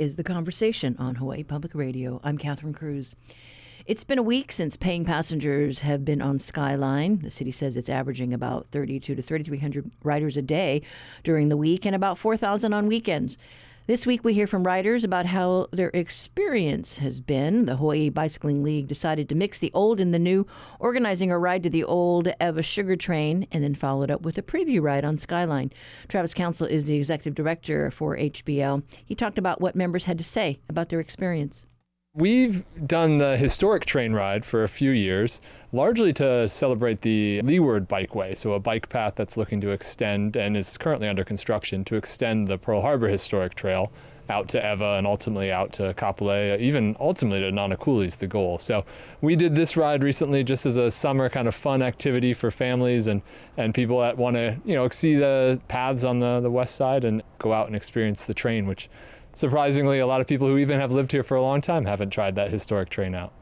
Is The Conversation on Hawaii Public Radio. I'm Catherine Cruz. It's been a week since paying passengers have been on Skyline. The city says it's averaging about 32 to 3,300 riders a day during the week and about 4,000 on weekends. This week, we hear from riders about how their experience has been. The Hawaii Bicycling League decided to mix the old and the new, organizing a ride to the old Ewa Sugar Train, and then followed up with a preview ride on Skyline. Travis Counsell is the executive director for HBL. He talked about what members had to say about their experience. We've done the historic train ride for a few years, largely to celebrate the Leeward Bikeway, so a bike path that's looking to extend and is currently under construction to extend the Pearl Harbor Historic Trail out to Ewa and ultimately out to Kapolei, even ultimately to Nanakuli is the goal. So we did this ride recently just as a summer kind of fun activity for families and, and people that want to, you know, see the paths on the, the west side and go out and experience the train, which surprisingly, a lot of people who even have lived here for a long time haven't tried that historic train out.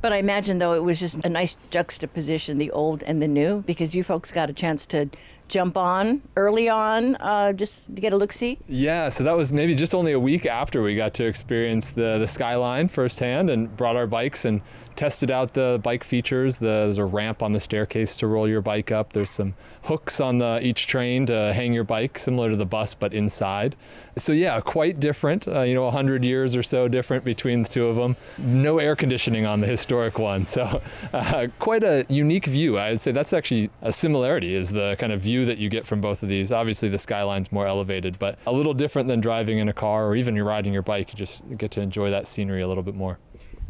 But I imagine, though, it was just a nice juxtaposition, the old and the new, because you folks got a chance to jump on early on uh, just to get a look see? Yeah, so that was maybe just only a week after we got to experience the, the skyline firsthand and brought our bikes and tested out the bike features. The, there's a ramp on the staircase to roll your bike up. There's some hooks on the, each train to hang your bike, similar to the bus, but inside. So yeah, quite different. Uh, you know, 100 years or so different between the two of them. No air conditioning on the historic one, so uh, quite a unique view. I'd say that's actually a similarity is the kind of view view that you get from both of these. Obviously, the skyline's more elevated, but a little different than driving in a car or even you're riding your bike. You just get to enjoy that scenery a little bit more.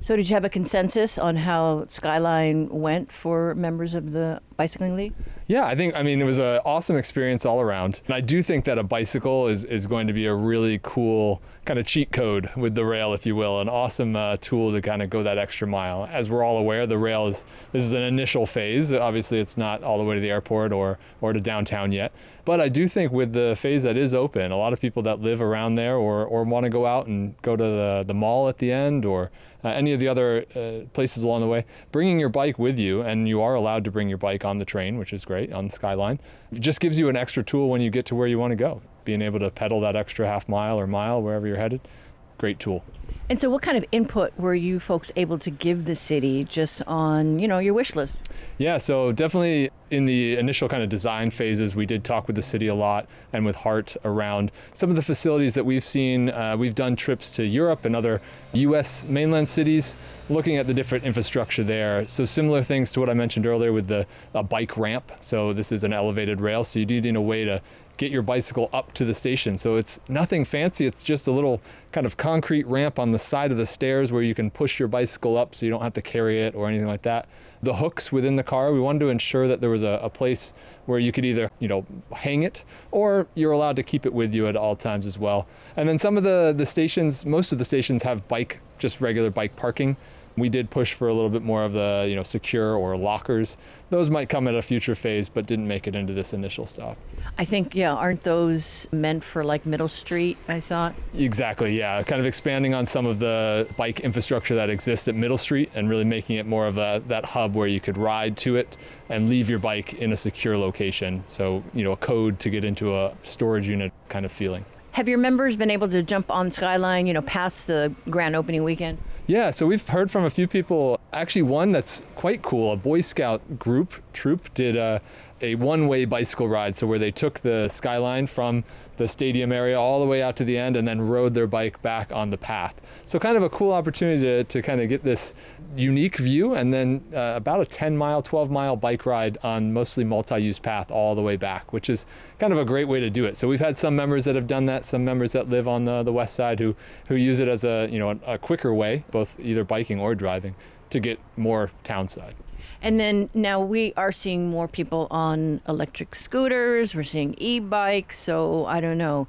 So, did you have a consensus on how Skyline went for members of the Bicycling League? Yeah, I think, I mean, it was an awesome experience all around. And I do think that a bicycle is, is going to be a really cool kind of cheat code with the rail, if you will, an awesome uh, tool to kind of go that extra mile. As we're all aware, the rail is, this is an initial phase. Obviously, it's not all the way to the airport or, or to downtown yet. But I do think with the phase that is open, a lot of people that live around there or, or want to go out and go to the, the mall at the end or uh, any of the other uh, places along the way, bringing your bike with you, and you are allowed to bring your bike on the train, which is great on Skyline, just gives you an extra tool when you get to where you want to go. Being able to pedal that extra half mile or mile wherever you're headed, great tool. And so, what kind of input were you folks able to give the city just on, you know, your wish list? Yeah, so definitely in the initial kind of design phases, we did talk with the city a lot and with HART around some of the facilities that we've seen. Uh, we've done trips to Europe and other U.S. mainland cities, looking at the different infrastructure there. So similar things to what I mentioned earlier with the bike ramp. So this is an elevated rail, so you do need a way to get your bicycle up to the station. So it's nothing fancy. It's just a little kind of concrete ramp on the side of the stairs where you can push your bicycle up so you don't have to carry it or anything like that. The hooks within the car, we wanted to ensure that there was a, a place where you could either, you know, hang it or you're allowed to keep it with you at all times as well. And then some of the, the stations, most of the stations have bike, just regular bike parking. We did push for a little bit more of the, you know, secure or lockers. Those might come at a future phase, but didn't make it into this initial stop. I think, yeah, aren't those meant for like Middle Street? I thought. Exactly, yeah. Kind of expanding on some of the bike infrastructure that exists at Middle Street and really making it more of a, that hub where you could ride to it and leave your bike in a secure location. So, you know, a code to get into a storage unit kind of feeling. Have your members been able to jump on Skyline, you know, past the grand opening weekend? Yeah, so we've heard from a few people. Actually, one that's quite cool. A Boy Scout group troop did a, a one-way bicycle ride. So where they took the Skyline from the stadium area all the way out to the end and then rode their bike back on the path. So kind of a cool opportunity to, to kind of get this unique view and then uh, about a 10 mile, 12 mile bike ride on mostly multi-use path all the way back, which is kind of a great way to do it. So we've had some members that have done that, some members that live on the, the west side who, who use it as a, you know, a, a quicker way, both either biking or driving to get more town side. And then now we are seeing more people on electric scooters. We're seeing e-bikes. So I don't know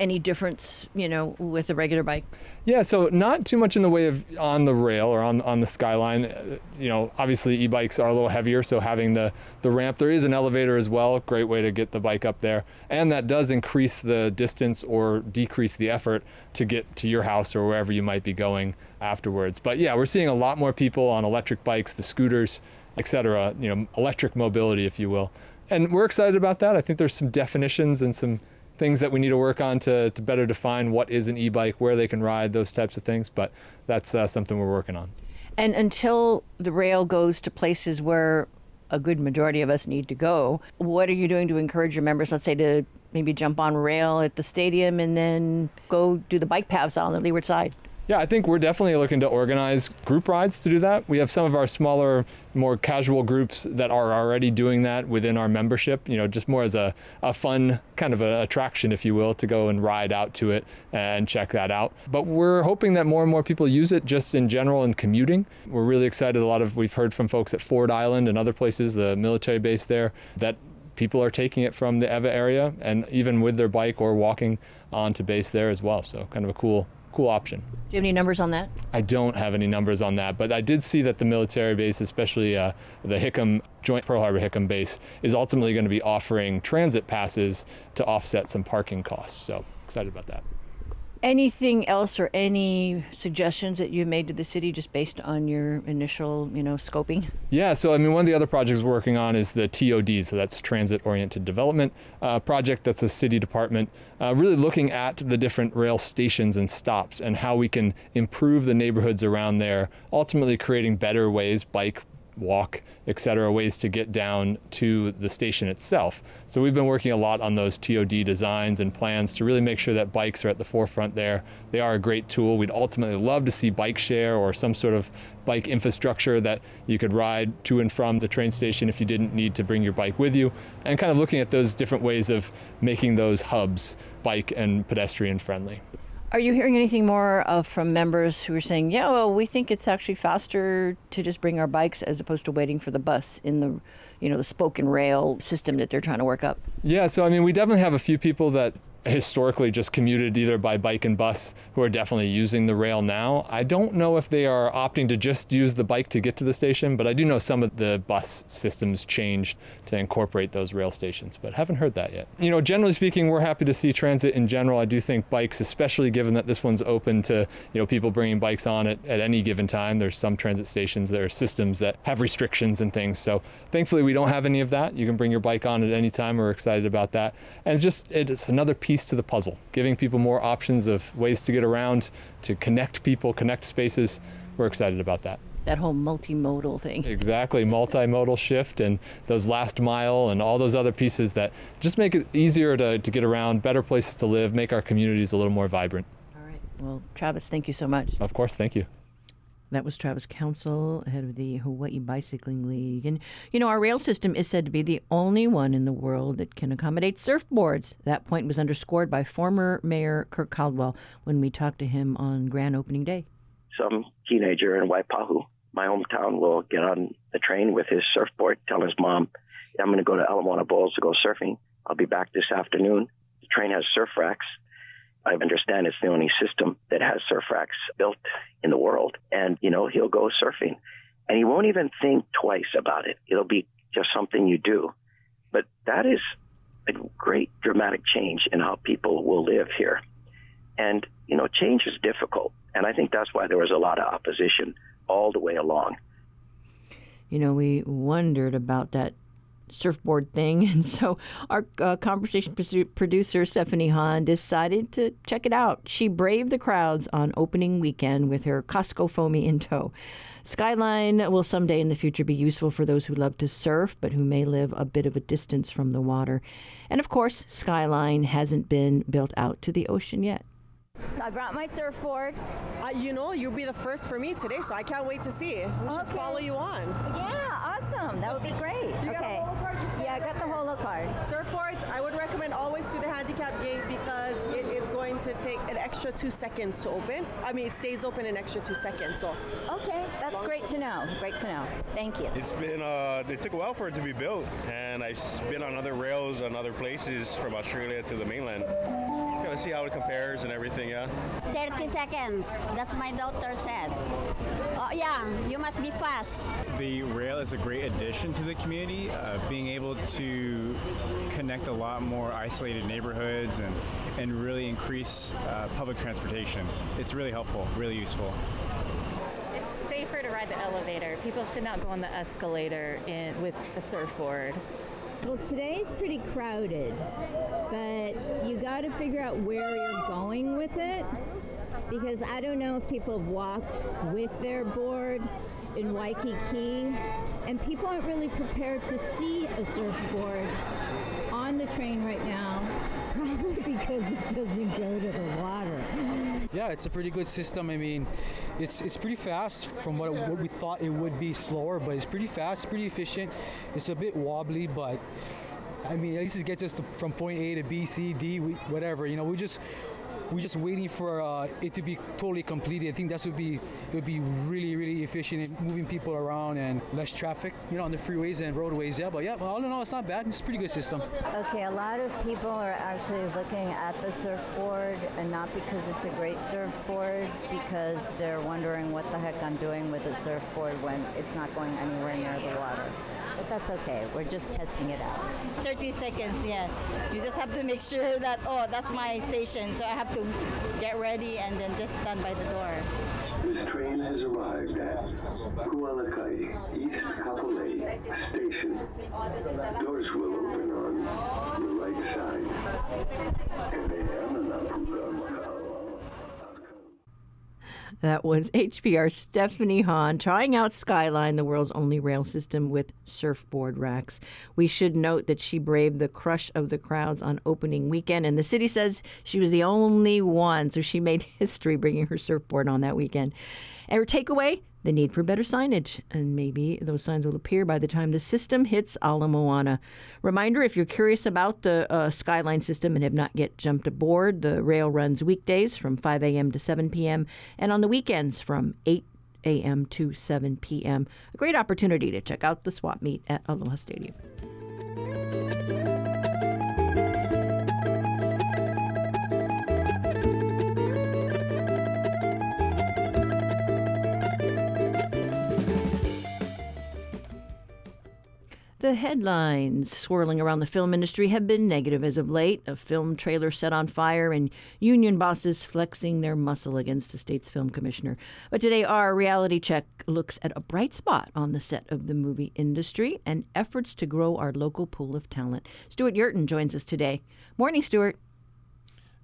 any difference, you know, with a regular bike? Yeah, so not too much in the way of on the rail or on on the skyline. You know, obviously e-bikes are a little heavier, so having the the ramp, there is an elevator as well. Great way to get the bike up there, and that does increase the distance or decrease the effort to get to your house or wherever you might be going afterwards. But yeah, we're seeing a lot more people on electric bikes, the scooters, etc. You know, electric mobility, if you will, and we're excited about that. I think there's some definitions and some things that we need to work on to, to better define what is an e-bike, where they can ride, those types of things. But that's uh, something we're working on. And until the rail goes to places where a good majority of us need to go, what are you doing to encourage your members, let's say, to maybe jump on rail at the stadium and then go do the bike paths on the leeward side? Yeah, I think we're definitely looking to organize group rides to do that. We have some of our smaller, more casual groups that are already doing that within our membership, you know, just more as a, a fun kind of an attraction, if you will, to go and ride out to it and check that out. But we're hoping that more and more people use it just in general in commuting. We're really excited. A lot of, we've heard from folks at Ford Island and other places, the military base there, that people are taking it from the Ewa area and even with their bike or walking onto base there as well. So kind of a cool cool option. Do you have any numbers on that? I don't have any numbers on that, but I did see that the military base, especially uh, the Hickam Joint Pearl Harbor Hickam base, is ultimately going to be offering transit passes to offset some parking costs. So excited about that. Anything else or any suggestions that you made to the city just based on your initial, you know, scoping? Yeah, so I mean, one of the other projects we're working on is the TOD, so that's Transit Oriented Development uh, project. That's a city department uh, really looking at the different rail stations and stops and how we can improve the neighborhoods around there, ultimately creating better ways, bike, walk, etc., ways to get down to the station itself. So we've been working a lot on those TOD designs and plans to really make sure that bikes are at the forefront there. They are a great tool. We'd ultimately love to see bike share or some sort of bike infrastructure that you could ride to and from the train station if you didn't need to bring your bike with you, and kind of looking at those different ways of making those hubs bike and pedestrian friendly. Are you hearing anything more uh, from members who are saying, "Yeah, well, we think it's actually faster to just bring our bikes as opposed to waiting for the bus in the, you know, the spoke and rail system that they're trying to work up"? Yeah, so I mean, we definitely have a few people that historically just commuted either by bike and bus who are definitely using the rail now. I don't know if they are opting to just use the bike to get to the station, but I do know some of the bus systems changed to incorporate those rail stations, but haven't heard that yet. You know, generally speaking, we're happy to see transit in general. I do think bikes, especially given that this one's open to, you know, people bringing bikes on it at any given time. There's some transit stations, there are systems that have restrictions and things. So thankfully we don't have any of that. You can bring your bike on at any time. We're excited about that. And it's just, it's another piece piece to the puzzle, giving people more options of ways to get around, to connect people, connect spaces. We're excited about that. That whole multimodal thing. Exactly, multimodal shift and those last mile and all those other pieces that just make it easier to, to get around, better places to live, make our communities a little more vibrant. All right. Well, Travis, thank you so much. Of course, thank you. That was Travis Counsell, head of the Hawaii Bicycling League. And, you know, our rail system is said to be the only one in the world that can accommodate surfboards. That point was underscored by former Mayor Kirk Caldwell when we talked to him on grand opening day. Some teenager in Waipahu, my hometown, will get on the train with his surfboard, tell his mom, I'm going to go to Ala Moana Bowls to go surfing. I'll be back this afternoon. The train has surf racks I understand it's the only system that has surf racks built in the world. And, you know, he'll go surfing and he won't even think twice about it. It'll be just something you do. But that is a great dramatic change in how people will live here. And, you know, change is difficult. And I think that's why there was a lot of opposition all the way along. You know, we wondered about that surfboard thing. And so our uh, conversation producer, Stephanie Hahn, decided to check it out. She braved the crowds on opening weekend with her Costco foamy in tow. Skyline will someday in the future be useful for those who love to surf, but who may live a bit of a distance from the water. And of course, Skyline hasn't been built out to the ocean yet. So I brought my surfboard. Uh, you know, you'll be the first for me today, so I can't wait to see. We okay. follow you on. Yeah, awesome. That would be great. You okay. Yeah, I got the holo card. Surfboards, I would recommend always through the handicap gate because it is going to take an extra two seconds to open. I mean, it stays open an extra two seconds. So. Okay, that's great to know. Great to know. Thank you. It's been. Uh, it took a while for it to be built, and I've been on other rails and other places from Australia to the mainland. Just gotta see how it compares and everything. Yeah. 30 seconds. That's my daughter said. Oh yeah, you must be fast. The rail is a great addition to the community. Uh, being able to connect a lot more isolated neighborhoods and, and really increase uh, public transportation. It's really helpful, really useful. It's safer to ride the elevator. People should not go on the escalator in, with a surfboard. Well, today's pretty crowded, but you got to figure out where you're going with it because I don't know if people have walked with their board in Waikiki, and people aren't really prepared to see a surfboard on the train right now, probably because it doesn't go to the water. Yeah, it's a pretty good system. I mean, it's it's pretty fast from what, what we thought it would be slower, but it's pretty fast, pretty efficient. It's a bit wobbly, but I mean, at least it gets us to, from point A to B, C, D, we, whatever. You know, we just we're just waiting for uh, it to be totally completed. I think that would be it would be really really efficient in moving people around and less traffic, you know, on the freeways and roadways. Yeah, but yeah, all in all, it's not bad. It's a pretty good system. Okay, a lot of people are actually looking at the surfboard, and not because it's a great surfboard, because they're wondering what the heck I'm doing with a surfboard when it's not going anywhere near the water. But that's okay. We're just testing it out. 30 seconds, yes. You just have to make sure that, oh, that's my station, so I have to get ready and then just stand by the door. This train has arrived at Kualakai East Kapolei Station. Doors will open on the right side. That was HPR Stephanie Hahn trying out Skyline, the world's only rail system with surfboard racks. We should note that she braved the crush of the crowds on opening weekend, and the city says she was the only one, so she made history bringing her surfboard on that weekend. And her takeaway the need for better signage, and maybe those signs will appear by the time the system hits Ala Moana. Reminder if you're curious about the uh, Skyline system and have not yet jumped aboard, the rail runs weekdays from 5 a.m. to 7 p.m. and on the weekends from 8 a.m. to 7 p.m. A great opportunity to check out the swap meet at Aloha Stadium. The headlines swirling around the film industry have been negative as of late. A film trailer set on fire and union bosses flexing their muscle against the state's film commissioner. But today, our reality check looks at a bright spot on the set of the movie industry and efforts to grow our local pool of talent. Stewart Yerton joins us today. Morning, Stewart.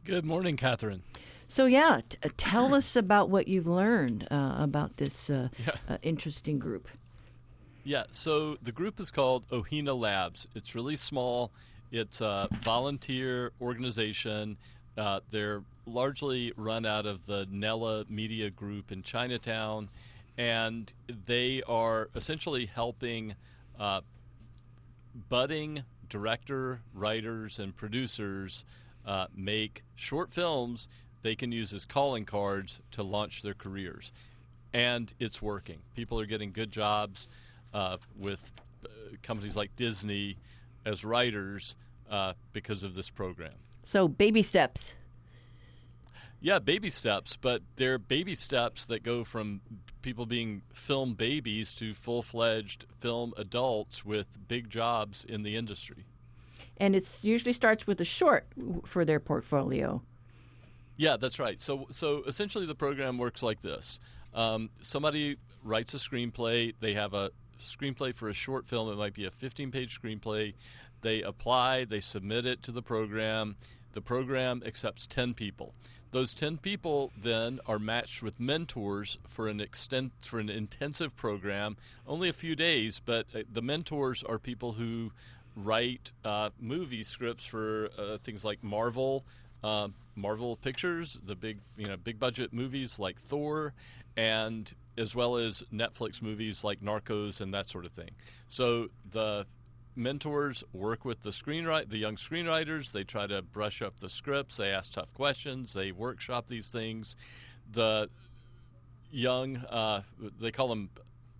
Good morning, Catherine. So, yeah, t- tell us about what you've learned uh, about this uh, yeah. uh, interesting group. Yeah, so the group is called Ohina Labs. It's really small. It's a volunteer organization. Uh, they're largely run out of the Nella Media Group in Chinatown, and they are essentially helping uh, budding director, writers, and producers uh, make short films they can use as calling cards to launch their careers. And it's working. People are getting good jobs uh, with uh, companies like Disney as writers uh, because of this program. So, baby steps. Yeah, baby steps, but they're baby steps that go from people being film babies to full fledged film adults with big jobs in the industry. And it usually starts with a short for their portfolio. Yeah, that's right. So, so essentially, the program works like this: um, somebody writes a screenplay. They have a screenplay for a short film. It might be a 15 page screenplay. They apply, they submit it to the program. The program accepts 10 people. Those 10 people then are matched with mentors for an extent for an intensive program, only a few days, but uh, the mentors are people who write uh, movie scripts for uh, things like Marvel, uh, Marvel Pictures, the big you know big budget movies like Thor, and as well as Netflix movies like Narcos and that sort of thing. So the mentors work with the screenwrite the young screenwriters. They try to brush up the scripts. They ask tough questions. They workshop these things. The young uh, they call them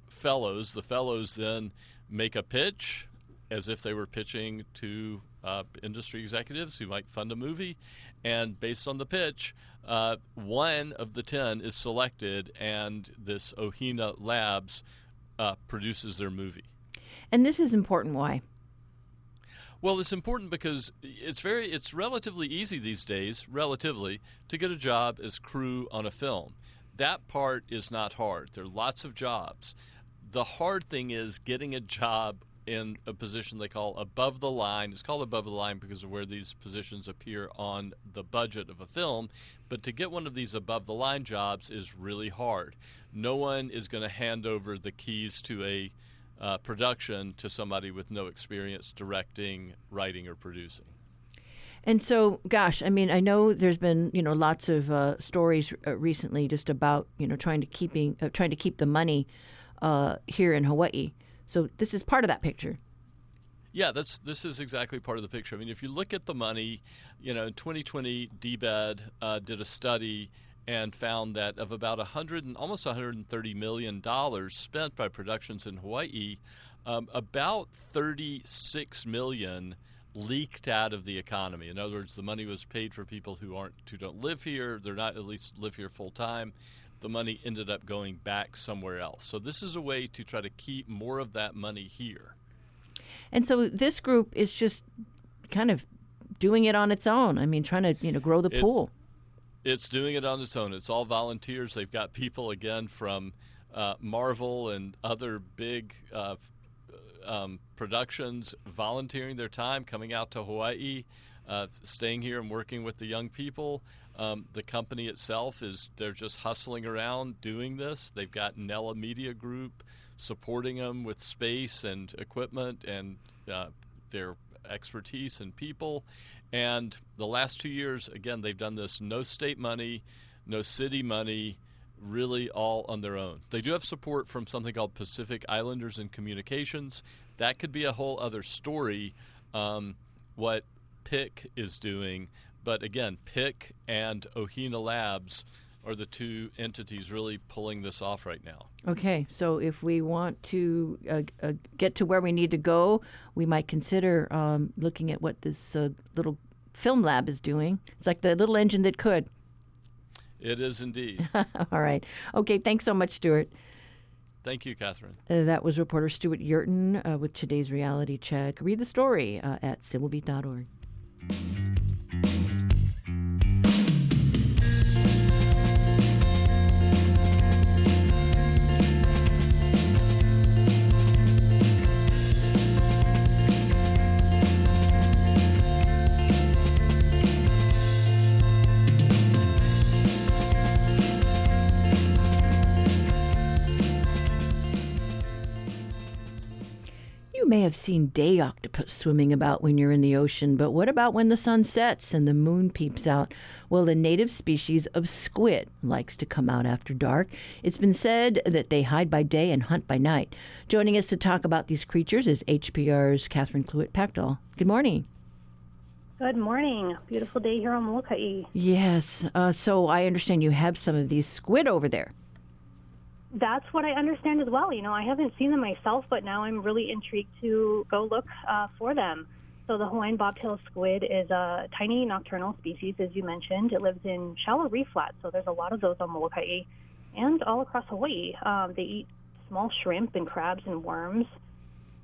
fellows. The fellows then make a pitch as if they were pitching to uh, industry executives who might fund a movie, and based on the pitch, uh, one of the 10 is selected, and this Ohina Labs uh, produces their movie. And this is important. Why? Well, it's important because it's very it's relatively easy these days, relatively, to get a job as crew on a film. That part is not hard. There are lots of jobs. The hard thing is getting a job in a position they call above the line. It's called above the line because of where these positions appear on the budget of a film. But to get one of these above the line jobs is really hard. No one is going to hand over the keys to a uh, production to somebody with no experience directing, writing, or producing. And so, gosh, I mean, I know there's been you know lots of uh, stories uh, recently just about you know trying to keeping uh, trying to keep the money uh, here in Hawaii. So this is part of that picture. Yeah, that's this is exactly part of the picture. I mean, if you look at the money, you know, in 2020, DBED uh, did a study and found that of about 100 and almost 130 million dollars spent by productions in Hawaii, um, about 36 million leaked out of the economy. In other words, the money was paid for people who aren't who don't live here. They're not at least live here full time. The money ended up going back somewhere else. So this is a way to try to keep more of that money here. And so this group is just kind of doing it on its own. I mean, trying to you know grow the It's- pool. It's doing it on its own. It's all volunteers. They've got people again from uh, Marvel and other big uh, um, productions volunteering their time, coming out to Hawaii, uh, staying here and working with the young people. Um, the company itself is they're just hustling around doing this. They've got Nella Media Group supporting them with space and equipment and uh, their expertise and people. And the last two years, again, they've done this no state money, no city money, really all on their own. They do have support from something called Pacific Islanders and Communications. That could be a whole other story, um, what PIC is doing. But again, PIC and Ohina Labs are the two entities really pulling this off right now. Okay, so if we want to uh, uh, get to where we need to go, we might consider um, looking at what this uh, little film lab is doing. It's like the little engine that could. It is indeed. All right. Okay, thanks so much, Stewart. Thank you, Catherine. Uh, that was reporter Stewart Yerton uh, with today's reality check. Read the story uh, at civilbeat.org. have seen day octopus swimming about when you're in the ocean, but what about when the sun sets and the moon peeps out? Well, a native species of squid likes to come out after dark. It's been said that they hide by day and hunt by night. Joining us to talk about these creatures is HPR's Catherine Cluett Pactol. Good morning. Good morning. Beautiful day here on Molokai. Yes, uh, so I understand you have some of these squid over there. That's what I understand as well. You know, I haven't seen them myself, but now I'm really intrigued to go look uh, for them. So the Hawaiian bobtail squid is a tiny nocturnal species, as you mentioned. It lives in shallow reef flats, so there's a lot of those on Molokai and all across Hawaii. Um, they eat small shrimp and crabs and worms.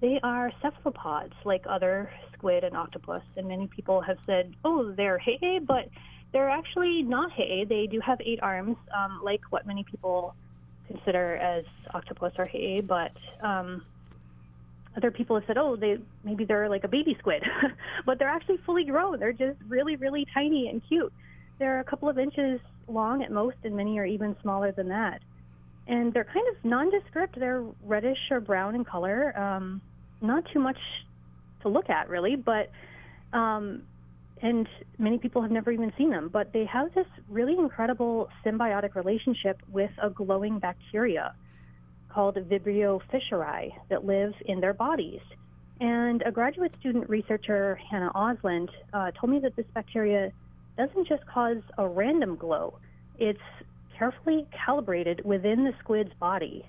They are cephalopods, like other squid and octopus, and many people have said, oh, they're he'e, but they're actually not he'e. They do have eight arms, um, like what many people consider as octopus or he'e, but um, other people have said, oh, they maybe they're like a baby squid, but they're actually fully grown. They're just really, really tiny and cute. They're a couple of inches long at most, and many are even smaller than that. And they're kind of nondescript. They're reddish or brown in color. Um, not too much to look at, really, but um, and many people have never even seen them, but they have this really incredible symbiotic relationship with a glowing bacteria called Vibrio fischeri that live in their bodies. And a graduate student researcher, Hannah Osland, uh, told me that this bacteria doesn't just cause a random glow, it's carefully calibrated within the squid's body.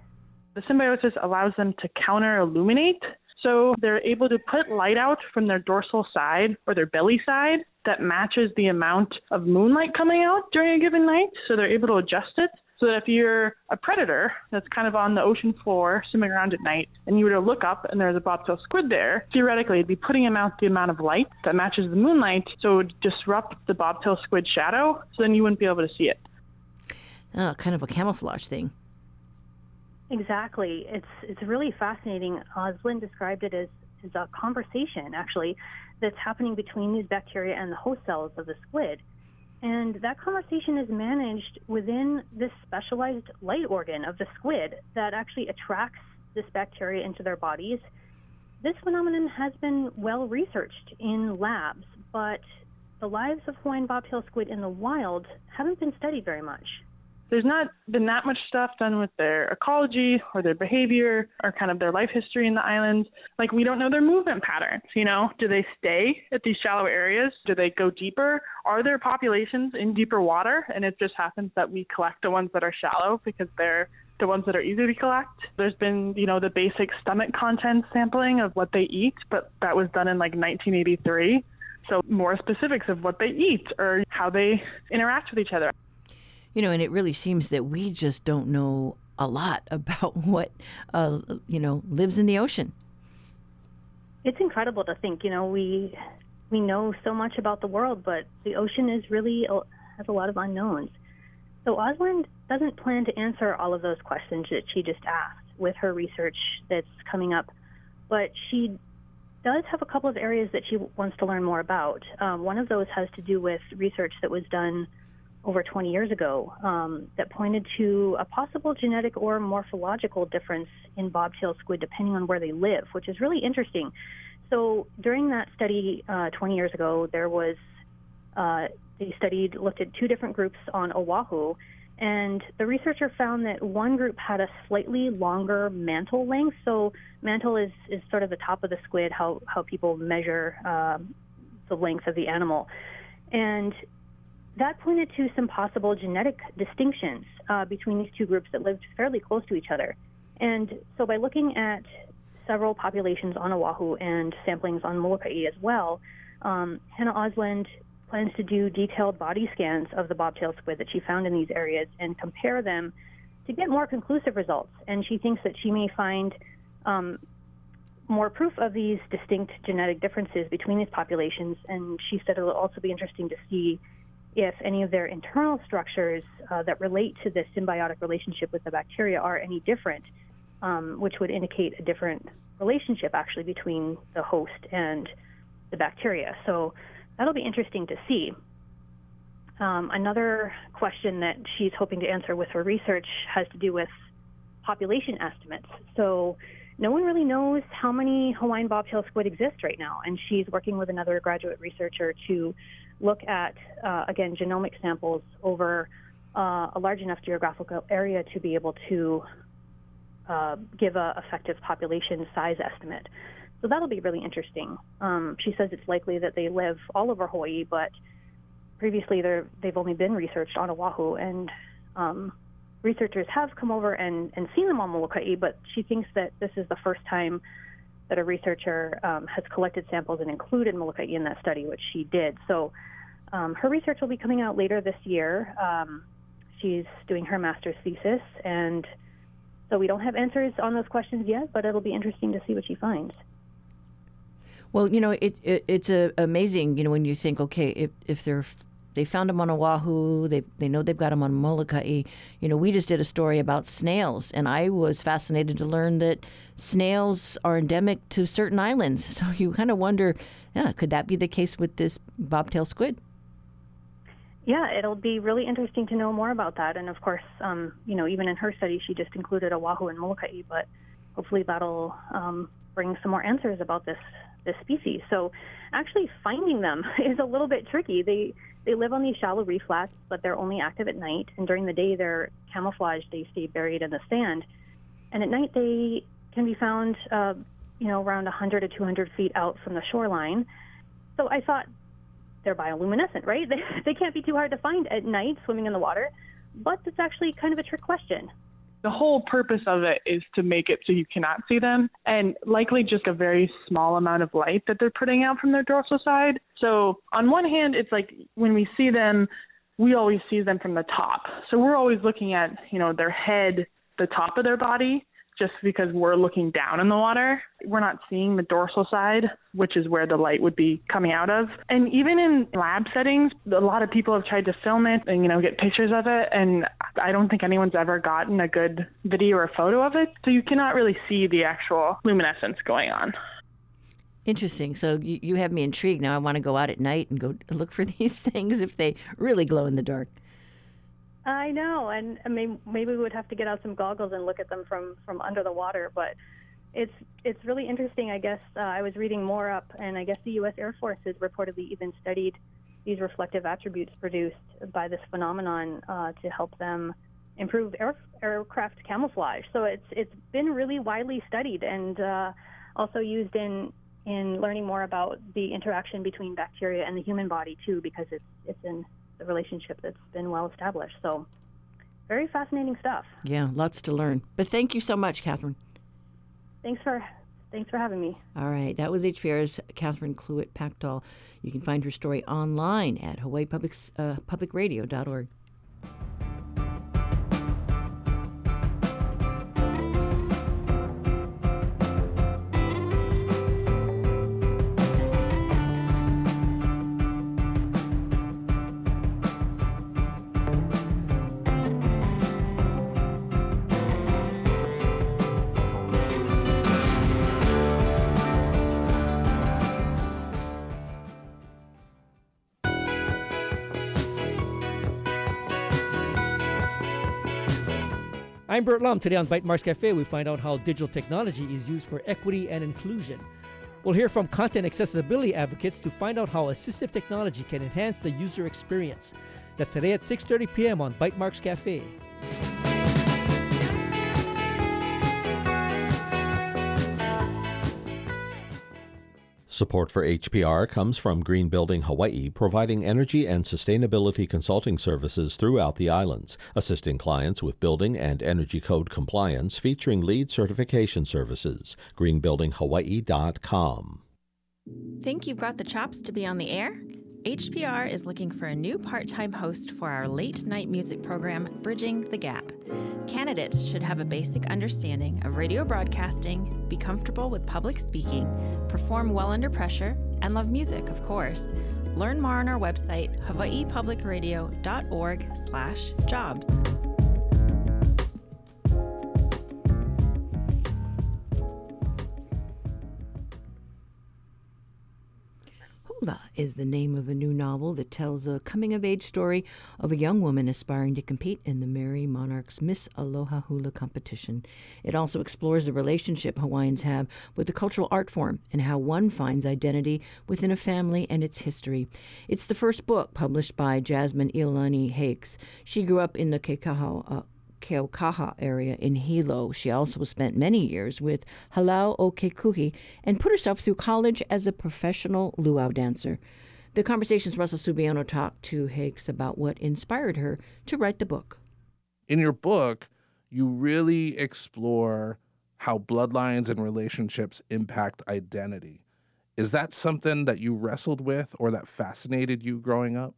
The symbiosis allows them to counter illuminate. So they're able to put light out from their dorsal side or their belly side that matches the amount of moonlight coming out during a given night. So they're able to adjust it so that if you're a predator that's kind of on the ocean floor swimming around at night and you were to look up and there's a bobtail squid there, theoretically it'd be putting out the amount of light that matches the moonlight so it would disrupt the bobtail squid shadow so then you wouldn't be able to see it. Oh, kind of a camouflage thing. Exactly. It's it's really fascinating. Oswin described it as is a conversation actually that's happening between these bacteria and the host cells of the squid. And that conversation is managed within this specialized light organ of the squid that actually attracts this bacteria into their bodies. This phenomenon has been well researched in labs, but the lives of Hawaiian bobtail squid in the wild haven't been studied very much there's not been that much stuff done with their ecology or their behavior or kind of their life history in the islands. Like we don't know their movement patterns, you know? Do they stay at these shallow areas? Do they go deeper? Are there populations in deeper water? And it just happens that we collect the ones that are shallow because they're the ones that are easy to collect. There's been, you know, the basic stomach content sampling of what they eat, but that was done in like 1983. So more specifics of what they eat or how they interact with each other. You know, and it really seems that we just don't know a lot about what, uh, you know, lives in the ocean. It's incredible to think, you know, we we know so much about the world, but the ocean is really has a lot of unknowns. So Osland doesn't plan to answer all of those questions that she just asked with her research that's coming up, but she does have a couple of areas that she wants to learn more about. Um, one of those has to do with research that was done over 20 years ago um, that pointed to a possible genetic or morphological difference in bobtail squid depending on where they live, which is really interesting. So during that study uh, 20 years ago, there was uh, they studied looked at two different groups on Oahu, and the researcher found that one group had a slightly longer mantle length. So mantle is is sort of the top of the squid, how how people measure um, the length of the animal, and that pointed to some possible genetic distinctions uh, between these two groups that lived fairly close to each other. And so, by looking at several populations on Oahu and samplings on Molokai as well, um, Hannah Osland plans to do detailed body scans of the bobtail squid that she found in these areas and compare them to get more conclusive results. And she thinks that she may find um, more proof of these distinct genetic differences between these populations. And she said it'll also be interesting to see if any of their internal structures uh, that relate to this symbiotic relationship with the bacteria are any different, um, which would indicate a different relationship actually between the host and the bacteria. So that'll be interesting to see. Um, another question that she's hoping to answer with her research has to do with population estimates. So no one really knows how many Hawaiian bobtail squid exist right now, and she's working with another graduate researcher to look at, uh, again, genomic samples over uh, a large enough geographical area to be able to uh, give a effective population size estimate. So that'll be really interesting. Um, she says it's likely that they live all over Hawaii, but previously they've only been researched on Oahu, and um, researchers have come over and, and seen them on Molokai, but she thinks that this is the first time that a researcher um, has collected samples and included Molokai in that study, which she did. So um, her research will be coming out later this year. Um, she's doing her master's thesis, and so we don't have answers on those questions yet, but it'll be interesting to see what she finds. Well, you know, it, it it's a, amazing, you know, when you think, okay, if, if they're they found them on Oahu. They they know they've got them on Molokai. You know, we just did a story about snails, and I was fascinated to learn that snails are endemic to certain islands. So you kind of wonder, yeah, could that be the case with this bobtail squid? Yeah, it'll be really interesting to know more about that. And of course, um, you know, even in her study, she just included Oahu and Molokai, but hopefully that'll um, bring some more answers about this this species. So, actually finding them is a little bit tricky. They they live on these shallow reef flats, but they're only active at night. And during the day, they're camouflaged. They stay buried in the sand. And at night, they can be found, uh, you know, around 100 to 200 feet out from the shoreline. So I thought they're bioluminescent, right? They, they can't be too hard to find at night swimming in the water. But it's actually kind of a trick question the whole purpose of it is to make it so you cannot see them and likely just a very small amount of light that they're putting out from their dorsal side. So on one hand, it's like when we see them, we always see them from the top. So we're always looking at, you know, their head, the top of their body, just because we're looking down in the water. We're not seeing the dorsal side, which is where the light would be coming out of. And even in lab settings, a lot of people have tried to film it and, you know, get pictures of it. And I don't think anyone's ever gotten a good video or photo of it. So you cannot really see the actual luminescence going on. Interesting. So you, you have me intrigued. Now I want to go out at night and go look for these things if they really glow in the dark. I know, and I mean, maybe we would have to get out some goggles and look at them from from under the water. But it's it's really interesting. I guess uh, I was reading more up, and I guess the U.S. Air Force has reportedly even studied these reflective attributes produced by this phenomenon uh, to help them improve air, aircraft camouflage. So it's it's been really widely studied and uh, also used in in learning more about the interaction between bacteria and the human body too, because it's it's in the relationship that's been well established. So, very fascinating stuff. Yeah, lots to learn. But thank you so much, Catherine. Thanks for thanks for having me. All right, that was HPR's Catherine Cluett Pactol. You can find her story online at hawaiipublicradio.org. Uh, I'm Bert Lum. Today on Bytemarks Cafe, we find out how digital technology is used for equity and inclusion. We'll hear from content accessibility advocates to find out how assistive technology can enhance the user experience. That's today at 6:30 p.m. on Bytemarks Cafe. Support for HPR comes from Green Building Hawaii, providing energy and sustainability consulting services throughout the islands, assisting clients with building and energy code compliance, featuring LEED certification services. greenbuildinghawaii.com. Think you've got the chops to be on the air? HPR is looking for a new part time host for our late night music program, Bridging the Gap. Candidates should have a basic understanding of radio broadcasting, be comfortable with public speaking, perform well under pressure, and love music, of course. Learn more on our website, hawaiipublicradio.org/jobs. Hula is the name of a new novel that tells a coming of age story of a young woman aspiring to compete in the Merrie Monarchs Miss Aloha Hula competition. It also explores the relationship Hawaiians have with the cultural art form and how one finds identity within a family and its history. It's the first book published by Jasmin Iolani Hakes. She grew up in the Kekaha uh, Keaukaha area in Hilo. She also spent many years with Halau o Kekuhi and put herself through college as a professional luau dancer. The Conversations Russell Subiano talked to Hakes about what inspired her to write the book. In your book, you really explore how bloodlines and relationships impact identity. Is that something that you wrestled with or that fascinated you growing up?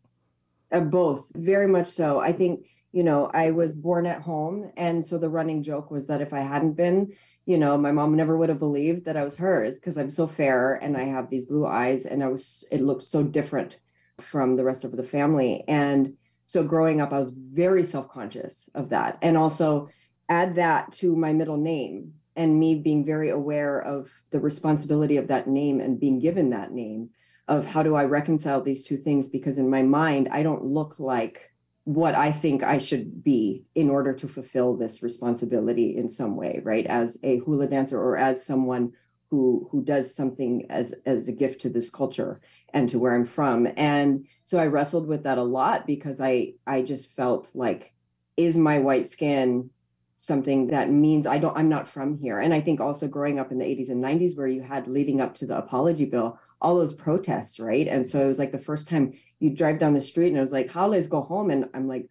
Uh, both, very much so. I think you know, I was born at home. And so the running joke was that if I hadn't been, you know, my mom never would have believed that I was hers because I'm so fair and I have these blue eyes and I was, it looked so different from the rest of the family. And so growing up, I was very self conscious of that. And also add that to my middle name and me being very aware of the responsibility of that name and being given that name of how do I reconcile these two things? Because in my mind, I don't look like what I think I should be in order to fulfill this responsibility in some way, right? As a hula dancer or as someone who who does something as as a gift to this culture and to where I'm from. And so I wrestled with that a lot because I I just felt like is my white skin something that means I don't I'm not from here. And I think also growing up in the 80s and 90s where you had leading up to the apology bill all those protests, right? And so it was like the first time you drive down the street and I was like, how let's go home. And I'm like,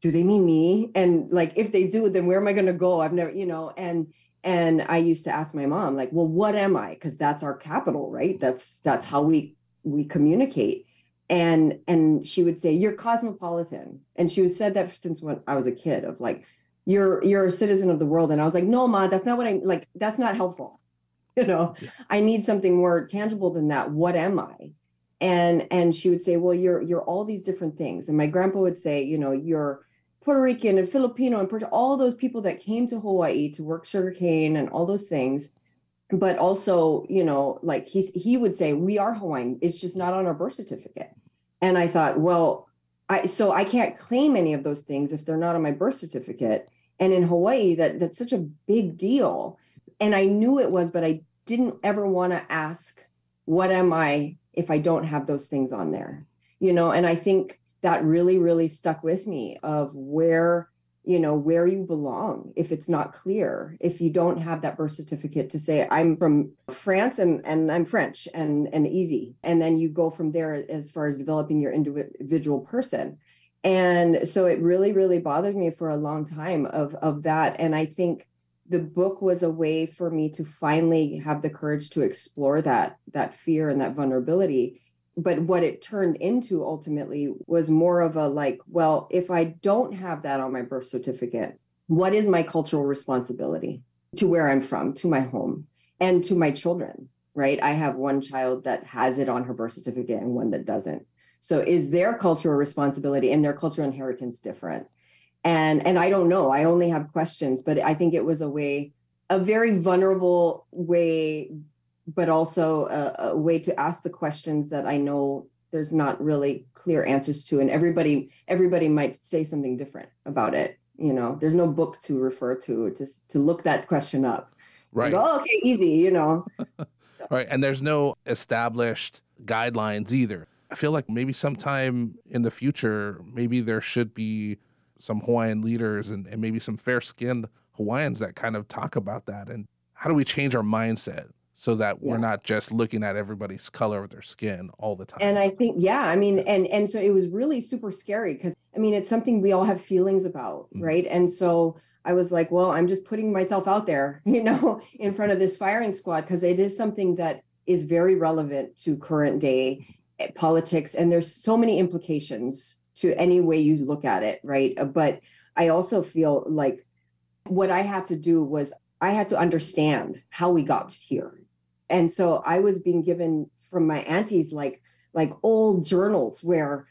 do they mean me? And like, if they do, then where am I going to go? I've never, you know, and, and I used to ask my mom, like, well, what am I? Cause that's our capital, right? That's, that's how we, we communicate. And, and she would say, you're cosmopolitan. And she was said that since when I was a kid of like, you're, you're a citizen of the world. And I was like, no, ma, that's not what I'm like, that's not helpful. You know, yeah. I need something more tangible than that. What am I? and and she would say well you're you're all these different things and my grandpa would say you know you're puerto rican and filipino and Puerto, all those people that came to hawaii to work sugarcane and all those things but also, you know, like he's he would say, we are Hawaiian. It's just not on our birth certificate. And I thought, well, I so I can't claim any of those things if they're not on my birth certificate. And in Hawaii, that that's such a big deal. And I knew it was, but I didn't ever want to ask, what am I if I don't have those things on there? You know, and I think that really, really stuck with me of where you know where you belong if it's not clear. If you don't have that birth certificate to say i'm from france and and i'm french and and easy. And then you go from there as far as developing your individual person. And so it really really bothered me for a long time of of that. And i think the book was a way for me to finally have the courage to explore that that fear and that vulnerability. But what it turned into ultimately was more of a like well if i don't have that on my birth certificate what is my cultural responsibility to where i'm from to my home and to my children right? I have one child that has it on her birth certificate and one that doesn't. So is their cultural responsibility and their cultural inheritance different and and i don't know i only have questions but i think it was a way a very vulnerable way but also a, a, way to ask the questions that I know there's not really clear answers to, and everybody everybody might say something different about it. You know, there's no book to refer to just to look that question up. Right. Like, oh, okay, easy. You know. right, and there's no established guidelines either. I feel like maybe sometime in the future, maybe there should be some Hawaiian leaders and, and maybe some fair skinned Hawaiians that kind of talk about that and how do we change our mindset so that yeah. we're not just looking at everybody's color of their skin all the time. And I think, yeah, I mean, and and so it was really super scary because I mean, it's something we all have feelings about, mm-hmm. right? And so I was like, well, I'm just putting myself out there, you know, in front of this firing squad because it is something that is very relevant to current day eh, politics, and there's so many implications to any way you look at it, right? Uh, but I also feel like what I had to do was I had to understand how we got here. And so i was being given from my aunties like like old journals where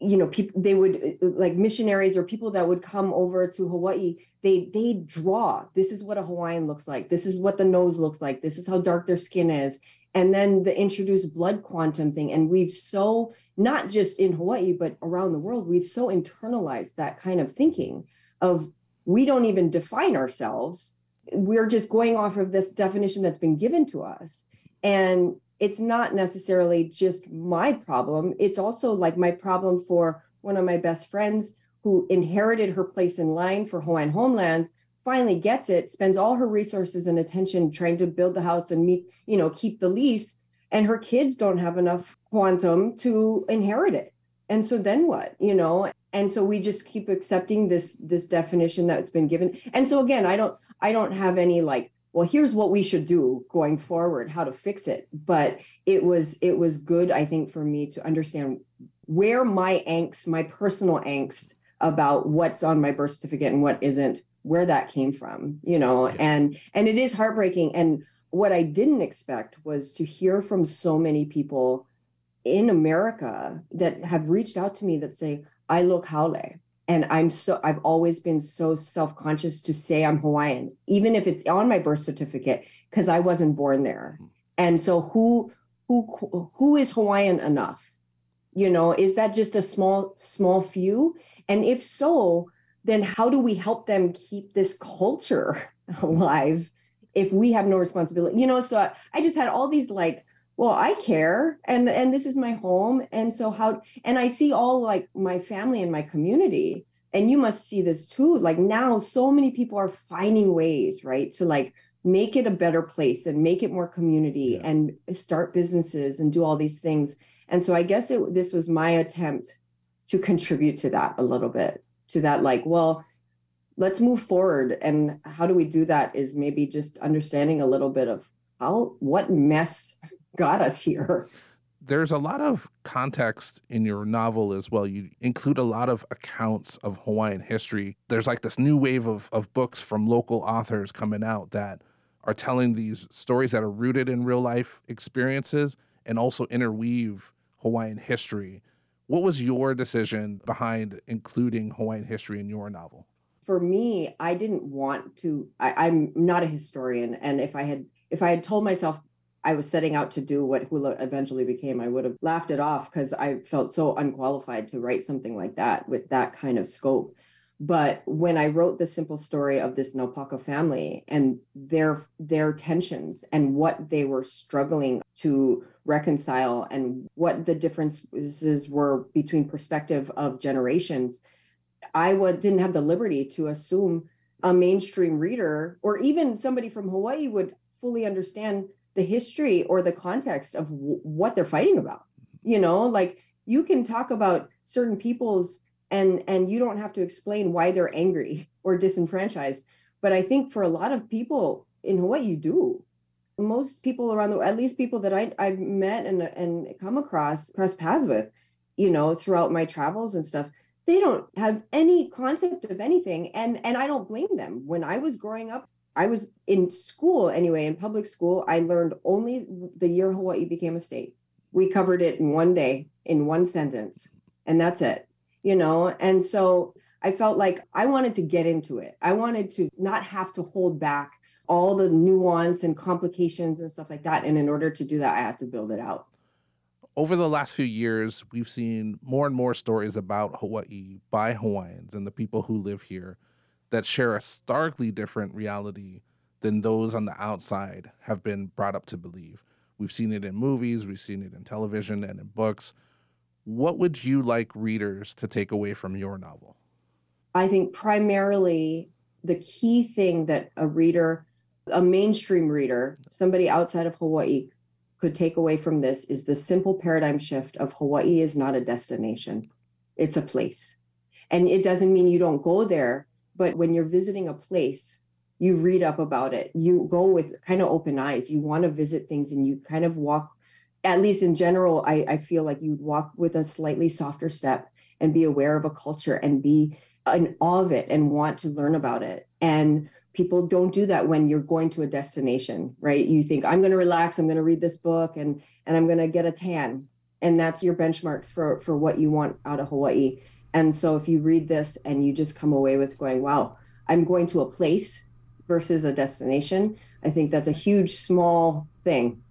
you know people they would like missionaries or people that would come over to hawaii they they draw this is what a hawaiian looks like. This is what the nose looks like. This is how dark their skin is. And then the introduced blood quantum thing and we've so not just in hawaii but around the world we've so internalized that kind of thinking of we don't even define ourselves we're just going off of this definition that's been given to us. And it's not necessarily just my problem. It's also like my problem for one of my best friends who inherited her place in line for Hawaiian homelands, finally gets it, spends all her resources and attention trying to build the house and meet, you know, keep the lease. And her kids don't have enough quantum to inherit it. And so then what, you know? And so we just keep accepting this this definition that's been given. And so again, I don't I don't have any like, well, here's what we should do going forward, how to fix it. But it was it was good, I think, for me to understand where my angst, my personal angst about what's on my birth certificate and what isn't, where that came from, you know, and and it is heartbreaking. And what I didn't expect was to hear from so many people in America that have reached out to me that say, I look haole and i'm so i've always been so self-conscious to say i'm hawaiian even if it's on my birth certificate because i wasn't born there. Mm. and so who who who is hawaiian enough? You know is that just a small small few? And if so then how do we help them keep this culture alive if we have no responsibility you know so I, I just had all these like well i care and and this is my home and so how and i see all like my family and my community and you must see this too like now so many people are finding ways right to like make it a better place and make it more community yeah. and start businesses and do all these things and so i guess it, this was my attempt to contribute to that a little bit to that like well let's move forward and how do we do that is maybe just understanding a little bit of how what mess got us here. There's a lot of context in your novel as well. You include a lot of accounts of Hawaiian history. There's like this new wave of, of books from local authors coming out that are telling these stories that are rooted in real life experiences and also interweave Hawaiian history. What was your decision behind including Hawaiian history in your novel? For me, I didn't want to, I, I'm not a historian. And if I had if I had told myself I was setting out to do what hula eventually became, I would have laughed it off because I felt so unqualified to write something like that with that kind of scope. But when I wrote the simple story of this Naupaka family and their their tensions and what they were struggling to reconcile and what the differences were between perspective of generations, I w- didn't have the liberty to assume a mainstream reader or even somebody from Hawaii would fully understand the history or the context of w- what they're fighting about. You know, like you can talk about certain people's and and you don't have to explain why they're angry or disenfranchised but i think for a lot of people in hawaii you do most people around the at least people that I, i've met and and come across cross paths with you know throughout my travels and stuff they don't have any concept of anything. And and i don't blame them. When i was growing up i was in school anyway in public school i learned only the year hawaii became a state. We covered it in one day in one sentence and that's it you know? And so i felt like i wanted to get into it. I wanted to not have to hold back all the nuance and complications and stuff like that. And in order to do that i had to build it out over the last few years we've seen more and more stories about hawaii by hawaiians and the people who live here that share a starkly different reality than those on the outside have been brought up to believe we've seen it in movies we've seen it in television and in books what would you like readers to take away from your novel? I think primarily the key thing that a reader, a mainstream reader, somebody outside of Hawaii could take away from this is the simple paradigm shift of Hawaii is not a destination, it's a place. And it doesn't mean you don't go there, but when you're visiting a place, you read up about it. You go with kind of open eyes. You want to visit things and you kind of walk at least in general, I, I feel like you'd walk with a slightly softer step and be aware of a culture and be in awe of it and want to learn about it. And people don't do that when you're going to a destination, right? You think, I'm going to relax, I'm going to read this book and and I'm going to get a tan. And that's your benchmarks for for what you want out of Hawaii. And so if you read this and you just come away with going, wow, I'm going to a place versus a destination, I think that's a huge small thing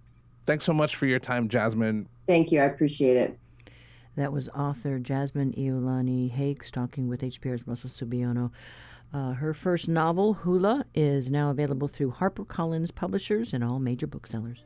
Thanks so much for your time, Jasmin. Thank you. I appreciate it. That was author Jasmin Iolani Hakes talking with HPR's Russell Subiono. Uh, her first novel, Hula, is now available through HarperCollins Publishers and all major booksellers.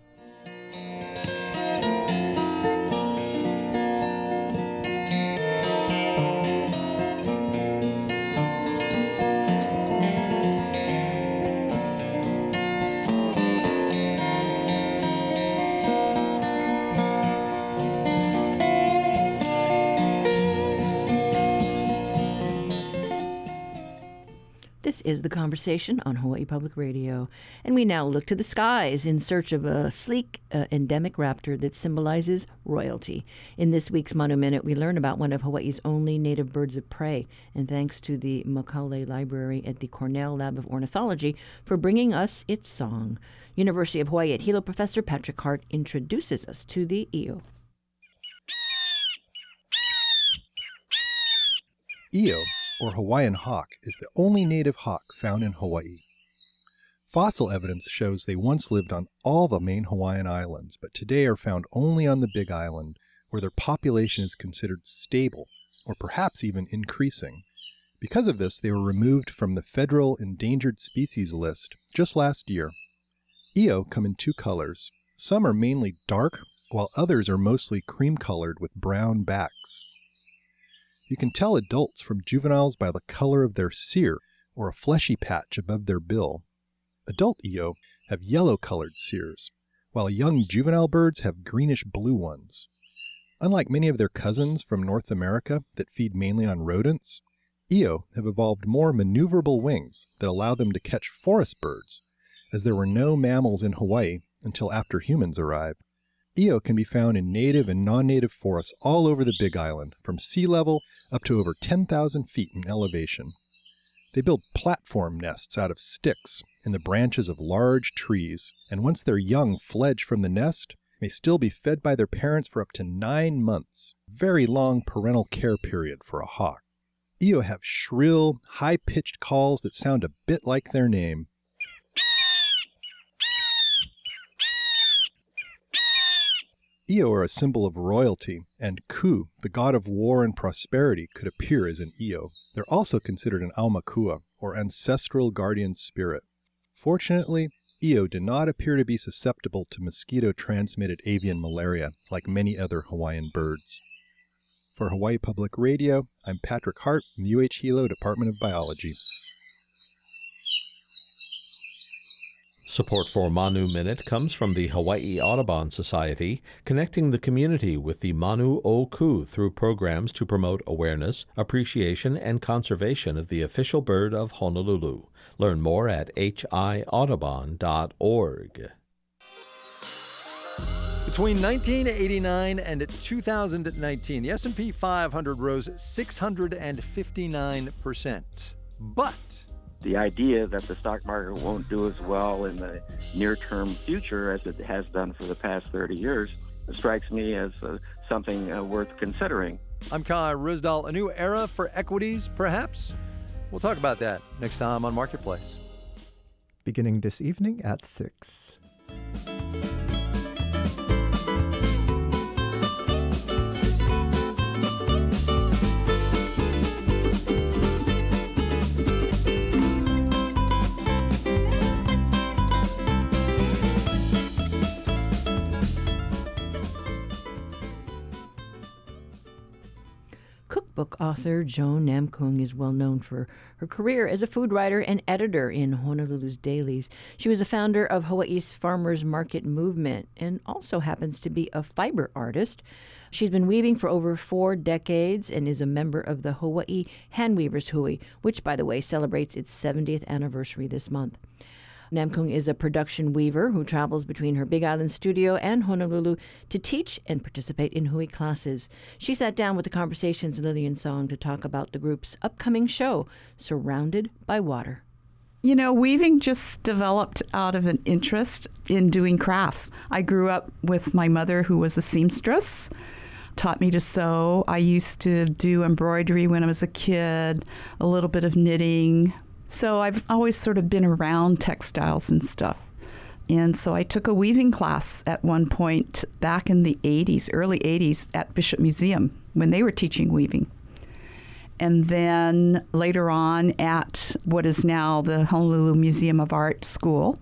Is The Conversation on Hawaii Public Radio. And we now look to the skies in search of a sleek, uh, endemic raptor that symbolizes royalty. In this week's Manu Minute, we learn about one of Hawaii's only native birds of prey. And thanks to the Macaulay Library at the Cornell Lab of Ornithology for bringing us its song. University of Hawaii at Hilo professor Patrick Hart introduces us to the io. Io or Hawaiian hawk, is the only native hawk found in Hawaii. Fossil evidence shows they once lived on all the main Hawaiian islands, but today are found only on the Big Island, where their population is considered stable, or perhaps even increasing. Because of this, they were removed from the federal endangered species list just last year. Io come in two colors. Some are mainly dark, while others are mostly cream colored with brown backs. You can tell adults from juveniles by the color of their cere, or a fleshy patch above their bill. Adult Io have yellow colored ceres, while young juvenile birds have greenish blue ones. Unlike many of their cousins from North America that feed mainly on rodents, Io have evolved more maneuverable wings that allow them to catch forest birds, as there were no mammals in Hawaii until after humans arrived. Io can be found in native and non native forests all over the Big Island, from sea level up to over 10,000 feet in elevation. They build platform nests out of sticks in the branches of large trees, and once their young fledge from the nest, may still be fed by their parents for up to nine months. Very long parental care period for a hawk. Io have shrill, high pitched calls that sound a bit like their name. Are a symbol of royalty, and Ku, the god of war and prosperity, could appear as an Io. They're also considered an Aumakua, or ancestral guardian spirit. Fortunately, Io did not appear to be susceptible to mosquito transmitted avian malaria like many other Hawaiian birds. For Hawaii Public Radio, I'm Patrick Hart from the UH Hilo Department of Biology. Support for Manu Minute comes from the Hawaii Audubon Society, connecting the community with the Manu o Ku through programs to promote awareness, appreciation, and conservation of the official bird of Honolulu. Learn more at hiaudubon.org. Between 1989 and 2019, the S&P 500 rose 659%. But the idea that the stock market won't do as well in the near term future as it has done for the past 30 years strikes me as uh, something uh, worth considering. I'm Kai Ryssdal. A new era for equities, perhaps? We'll talk about that next time on Marketplace. Beginning this evening at 6. Cookbook author Joan Namkung is well known for her career as a food writer and editor in Honolulu's dailies. She was a founder of Hawaii's farmers market movement and also happens to be a fiber artist. She's been weaving for over four decades and is a member of the Hawaii Handweavers Hui, which, by the way, celebrates its 70th anniversary this month. Namkung is a production weaver who travels between her Big Island studio and Honolulu to teach and participate in Hui classes. She sat down with the Conversations Lillian Song to talk about the group's upcoming show, Surrounded by Water. You know, weaving just developed out of an interest in doing crafts. I grew up with my mother, who was a seamstress, taught me to sew. I used to do embroidery when I was a kid, a little bit of knitting, so I've always sort of been around textiles and stuff. And so I took a weaving class at one point back in the 80s, early 80s at Bishop Museum when they were teaching weaving. And then later on at what is now the Honolulu Museum of Art School,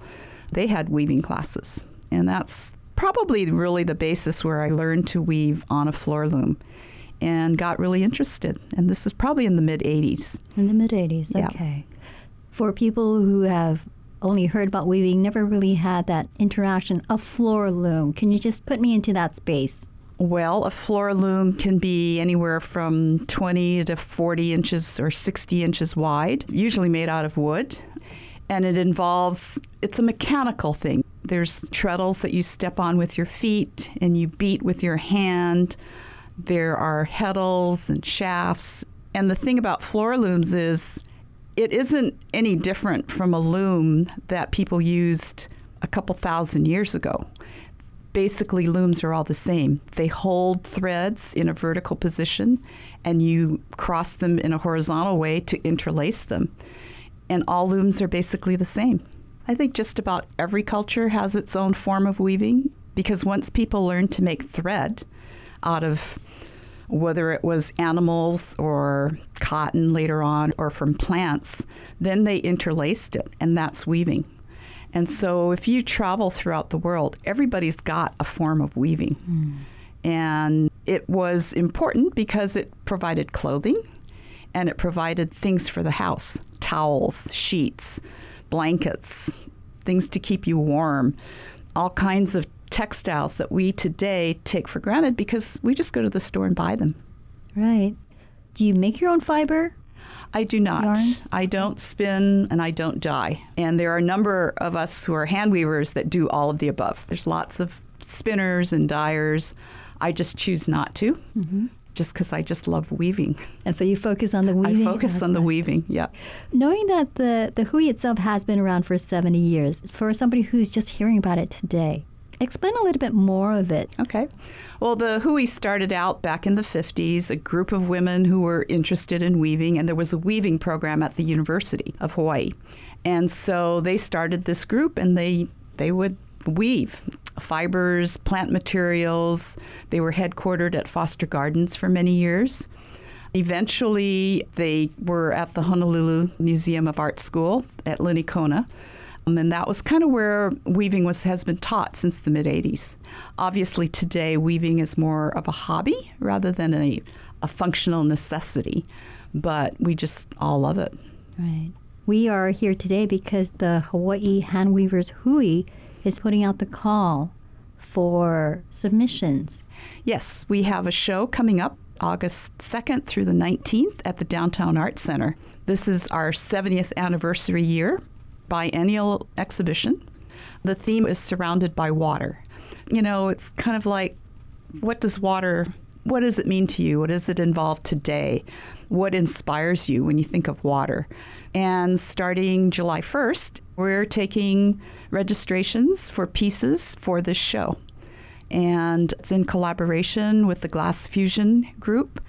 they had weaving classes. And that's probably really the basis where I learned to weave on a floor loom and got really interested. And this is probably in the mid 80s. In the mid 80s, Yeah. For people who have only heard about weaving, never really had that interaction, a floor loom. Can you just put me into that space? Well, a floor loom can be anywhere from 20 to 40 inches or 60 inches wide, usually made out of wood. And it involves, it's a mechanical thing. There's treadles that you step on with your feet and you beat with your hand. There are heddles and shafts. And the thing about floor looms is it isn't any different from a loom that people used a couple thousand years ago. Basically, looms are all the same. They hold threads in a vertical position and you cross them in a horizontal way to interlace them. And all looms are basically the same. I think just about every culture has its own form of weaving because once people learn to make thread out of whether it was animals or cotton later on or from plants, then they interlaced it, and that's weaving. And so if you travel throughout the world, everybody's got a form of weaving. Hmm. And it was important because it provided clothing and it provided things for the house towels, sheets, blankets, things to keep you warm, all kinds of textiles that we today take for granted because we just go to the store and buy them. Right. Do you make your own fiber? I do not. Yarns? I don't spin and I don't dye. And there are a number of us who are hand weavers that do all of the above. There's lots of spinners and dyers. I just choose not to. Mhm. Just because I just love weaving. And so you focus on the weaving. I focus on the weaving, yeah. Knowing that the, the Hui itself has been around for 70 years, for somebody who's just hearing about it today, explain a little bit more of it. Okay. Well, the Hui started out back in the 50s, a group of women who were interested in weaving, and there was a weaving program at the University of Hawaii. And so they started this group and they, they would weave fibers, plant materials. They were headquartered at Foster Gardens for many years. Eventually, they were at the Honolulu Museum of Art School at Linekona. Um, and that was kind of where weaving was has been taught since the mid 80s. Obviously, today weaving is more of a hobby rather than a, a functional necessity, but we just all love it. Right. We are here today because the Hawaii Handweavers Hui is putting out the call for submissions. Yes, we have a show coming up August 2nd through the 19th at the Downtown Arts Center. This is our 70th anniversary year, biennial exhibition. The theme is surrounded by water. You know, it's kind of like what does water what does it mean to you? What does it involve today? What inspires you when you think of water? And starting July 1st, we're taking registrations for pieces for this show and it's in collaboration with the Glass Fusion Group.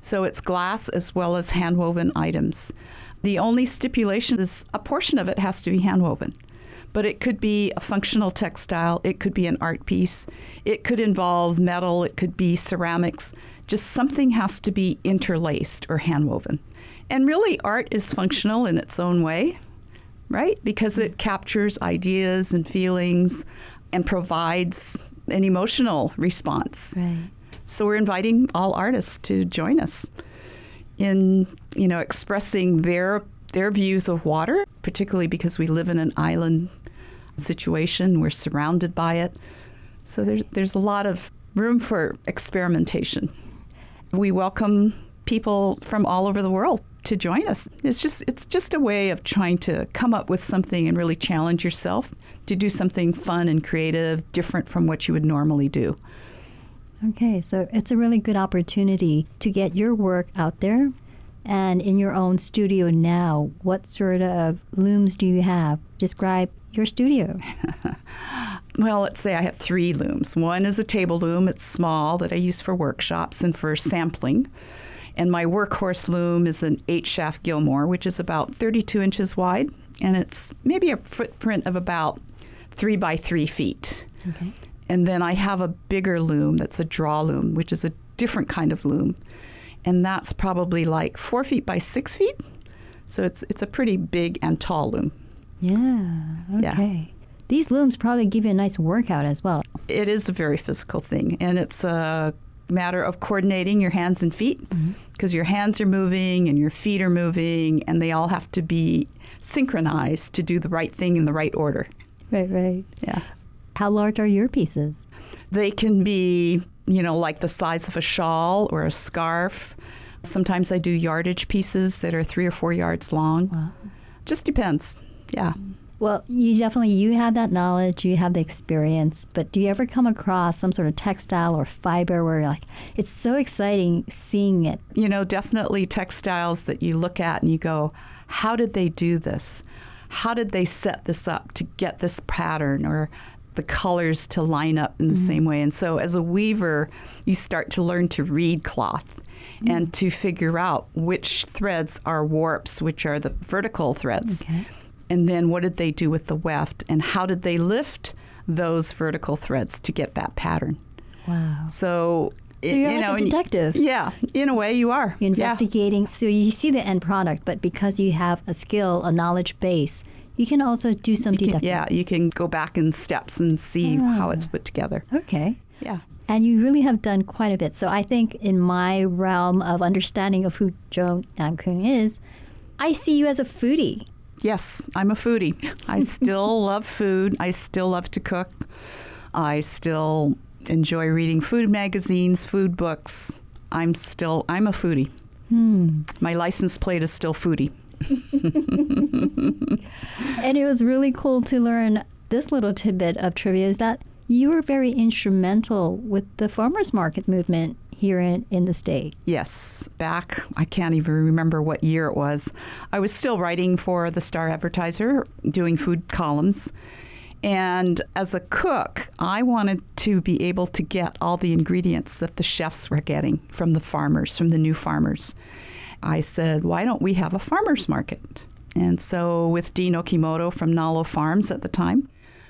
So it's glass as well as handwoven items. The only stipulation is a portion of it has to be handwoven, but it could be a functional textile, it could be an art piece, it could involve metal, it could be ceramics. Just something has to be interlaced or handwoven. And really, art is functional in its own way, right? Because it captures ideas and feelings and provides an emotional response. Right. So we're inviting all artists to join us in, you know, expressing their their views of water, particularly because we live in an island situation. We're surrounded by it. So there's there's a lot of room for experimentation. We welcome people from all over the world to join us. It's just it's just a way of trying to come up with something and really challenge yourself to do something fun and creative, different from what you would normally do. Okay, so it's a really good opportunity to get your work out there. And in your own studio now, what sort of looms do you have? Describe your studio. well, let's say I have three looms. One is a table loom, it's small that I use for workshops and for sampling. And my workhorse loom is an eight shaft Gilmore, which is about 32 inches wide, and it's maybe a footprint of about three by three feet. Okay. And then I have a bigger loom that's a draw loom, which is a different kind of loom. And that's probably like four feet by six feet. So it's it's a pretty big and tall loom. Yeah. Okay. These looms probably give you a nice workout as well. It is a very physical thing, and it's a matter of coordinating your hands and feet mm-hmm. because your hands are moving and your feet are moving, and they all have to be synchronized to do the right thing in the right order. Right, right. Yeah. How large are your pieces? They can be, you know, like the size of a shawl or a scarf. Sometimes I do yardage pieces that are three or four yards long. Wow. Just depends. Yeah. Well, you definitely you have that knowledge, you have the experience, but do you ever come across some sort of textile or fiber where you're like it's so exciting seeing it? You know, definitely textiles that you look at and you go, how did they do this? How did they set this up to get this pattern or the colors to line up in the Mhm. same way? And so as a weaver, you start to learn to read cloth and to figure out which threads are warps, which are the vertical threads. And then what did they do with the weft and how did they lift those vertical threads to get that pattern? Wow. So, So you're you like know, a detective. yeah, in a way you are. You're Yeah. investigating. So you see the end product, but because you have a skill, a knowledge base, you can also do some You can- yeah, you can go back in steps and see how it's Ah. put together. Okay. Yeah. And you really have done quite a bit. So I think in my realm of understanding of who Joe Namkung is, I see you as a foodie. Yes, I'm a foodie. I still love food. I still love to cook. I still enjoy reading food magazines, food books. I'm still I'm a foodie. Hmm. My license plate is still foodie. And it was really cool to learn this little tidbit of trivia is that you were very instrumental with the farmers market movement here in, in the state. Yes, back, I can't even remember what year it was. I was still writing for the Star Advertiser, doing food columns. And as a cook, I wanted to be able to get all the ingredients that the chefs were getting from the farmers, from the new farmers. I said, why don't we have a farmers market? And so, with Dean Okimoto from Nalo Farms at the time,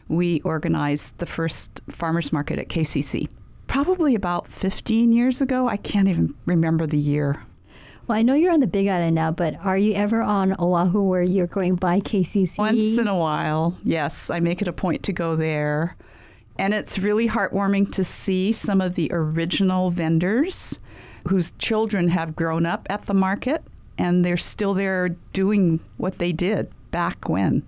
we organized the first farmers market at KCC. Probably about 15 years ago. I can't even remember the year. Well, I know you're on the Big Island now, but are you ever on Oahu where you're going by KCC? Once in a while, yes. I make it a point to go there. And it's really heartwarming to see some of the original vendors whose children have grown up at the market and they're still there doing what they did back when.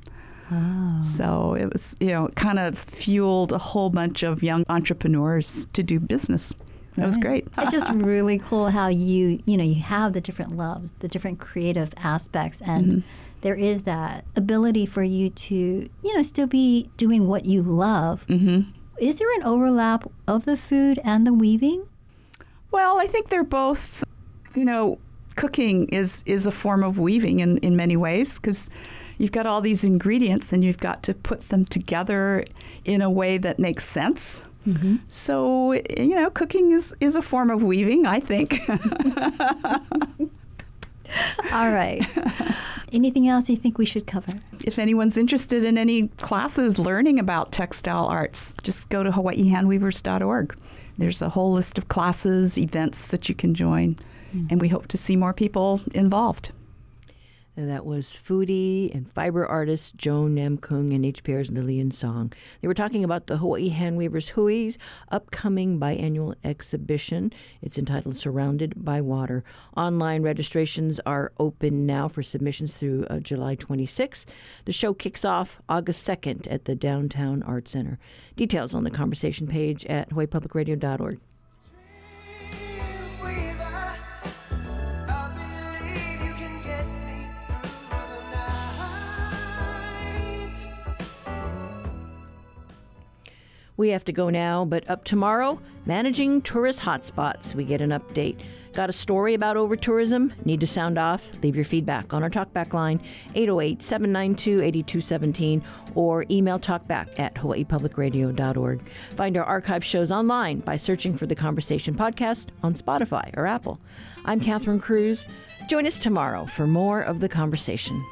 So it was, you know, kind of fueled a whole bunch of young entrepreneurs to do business. It was great. it's just really cool how you, you know, you have the different loves, the different creative aspects, and Mhm. there is that ability for you to, you know, still be doing what you love. Mm-hmm. Is there an overlap of the food and the weaving? Well, I think they're both, you know, cooking is, is a form of weaving in, in many ways because you've got all these ingredients and you've got to put them together in a way that makes sense. Mm-hmm. So, you know, cooking is, is a form of weaving, I think. All right. Anything else you think we should cover? if anyone's interested in any classes learning about textile arts, just go to hawaiihandweavers.org. There's a whole list of classes, events that you can join, mm-hmm. and we hope to see more people involved. And that was foodie and fiber artist Joan Namkung and HPR's Lillian Song. They were talking about the Hawaii Handweavers Hui's upcoming biannual exhibition. It's entitled Surrounded by Water. Online registrations are open now for submissions through uh, July 26th. The show kicks off August 2nd at the Downtown Art Center. Details on the conversation page at hawaiipublicradio.org. We have to go now, but up tomorrow, managing tourist hotspots. We get an update. Got a story about over tourism? Need to sound off? Leave your feedback on our talkback line, 808 792 8217, or email talkback at hawaiipublicradio.org. Find our archive shows online by searching for the Conversation Podcast on Spotify or Apple. I'm Catherine Cruz. Join us tomorrow for more of the conversation.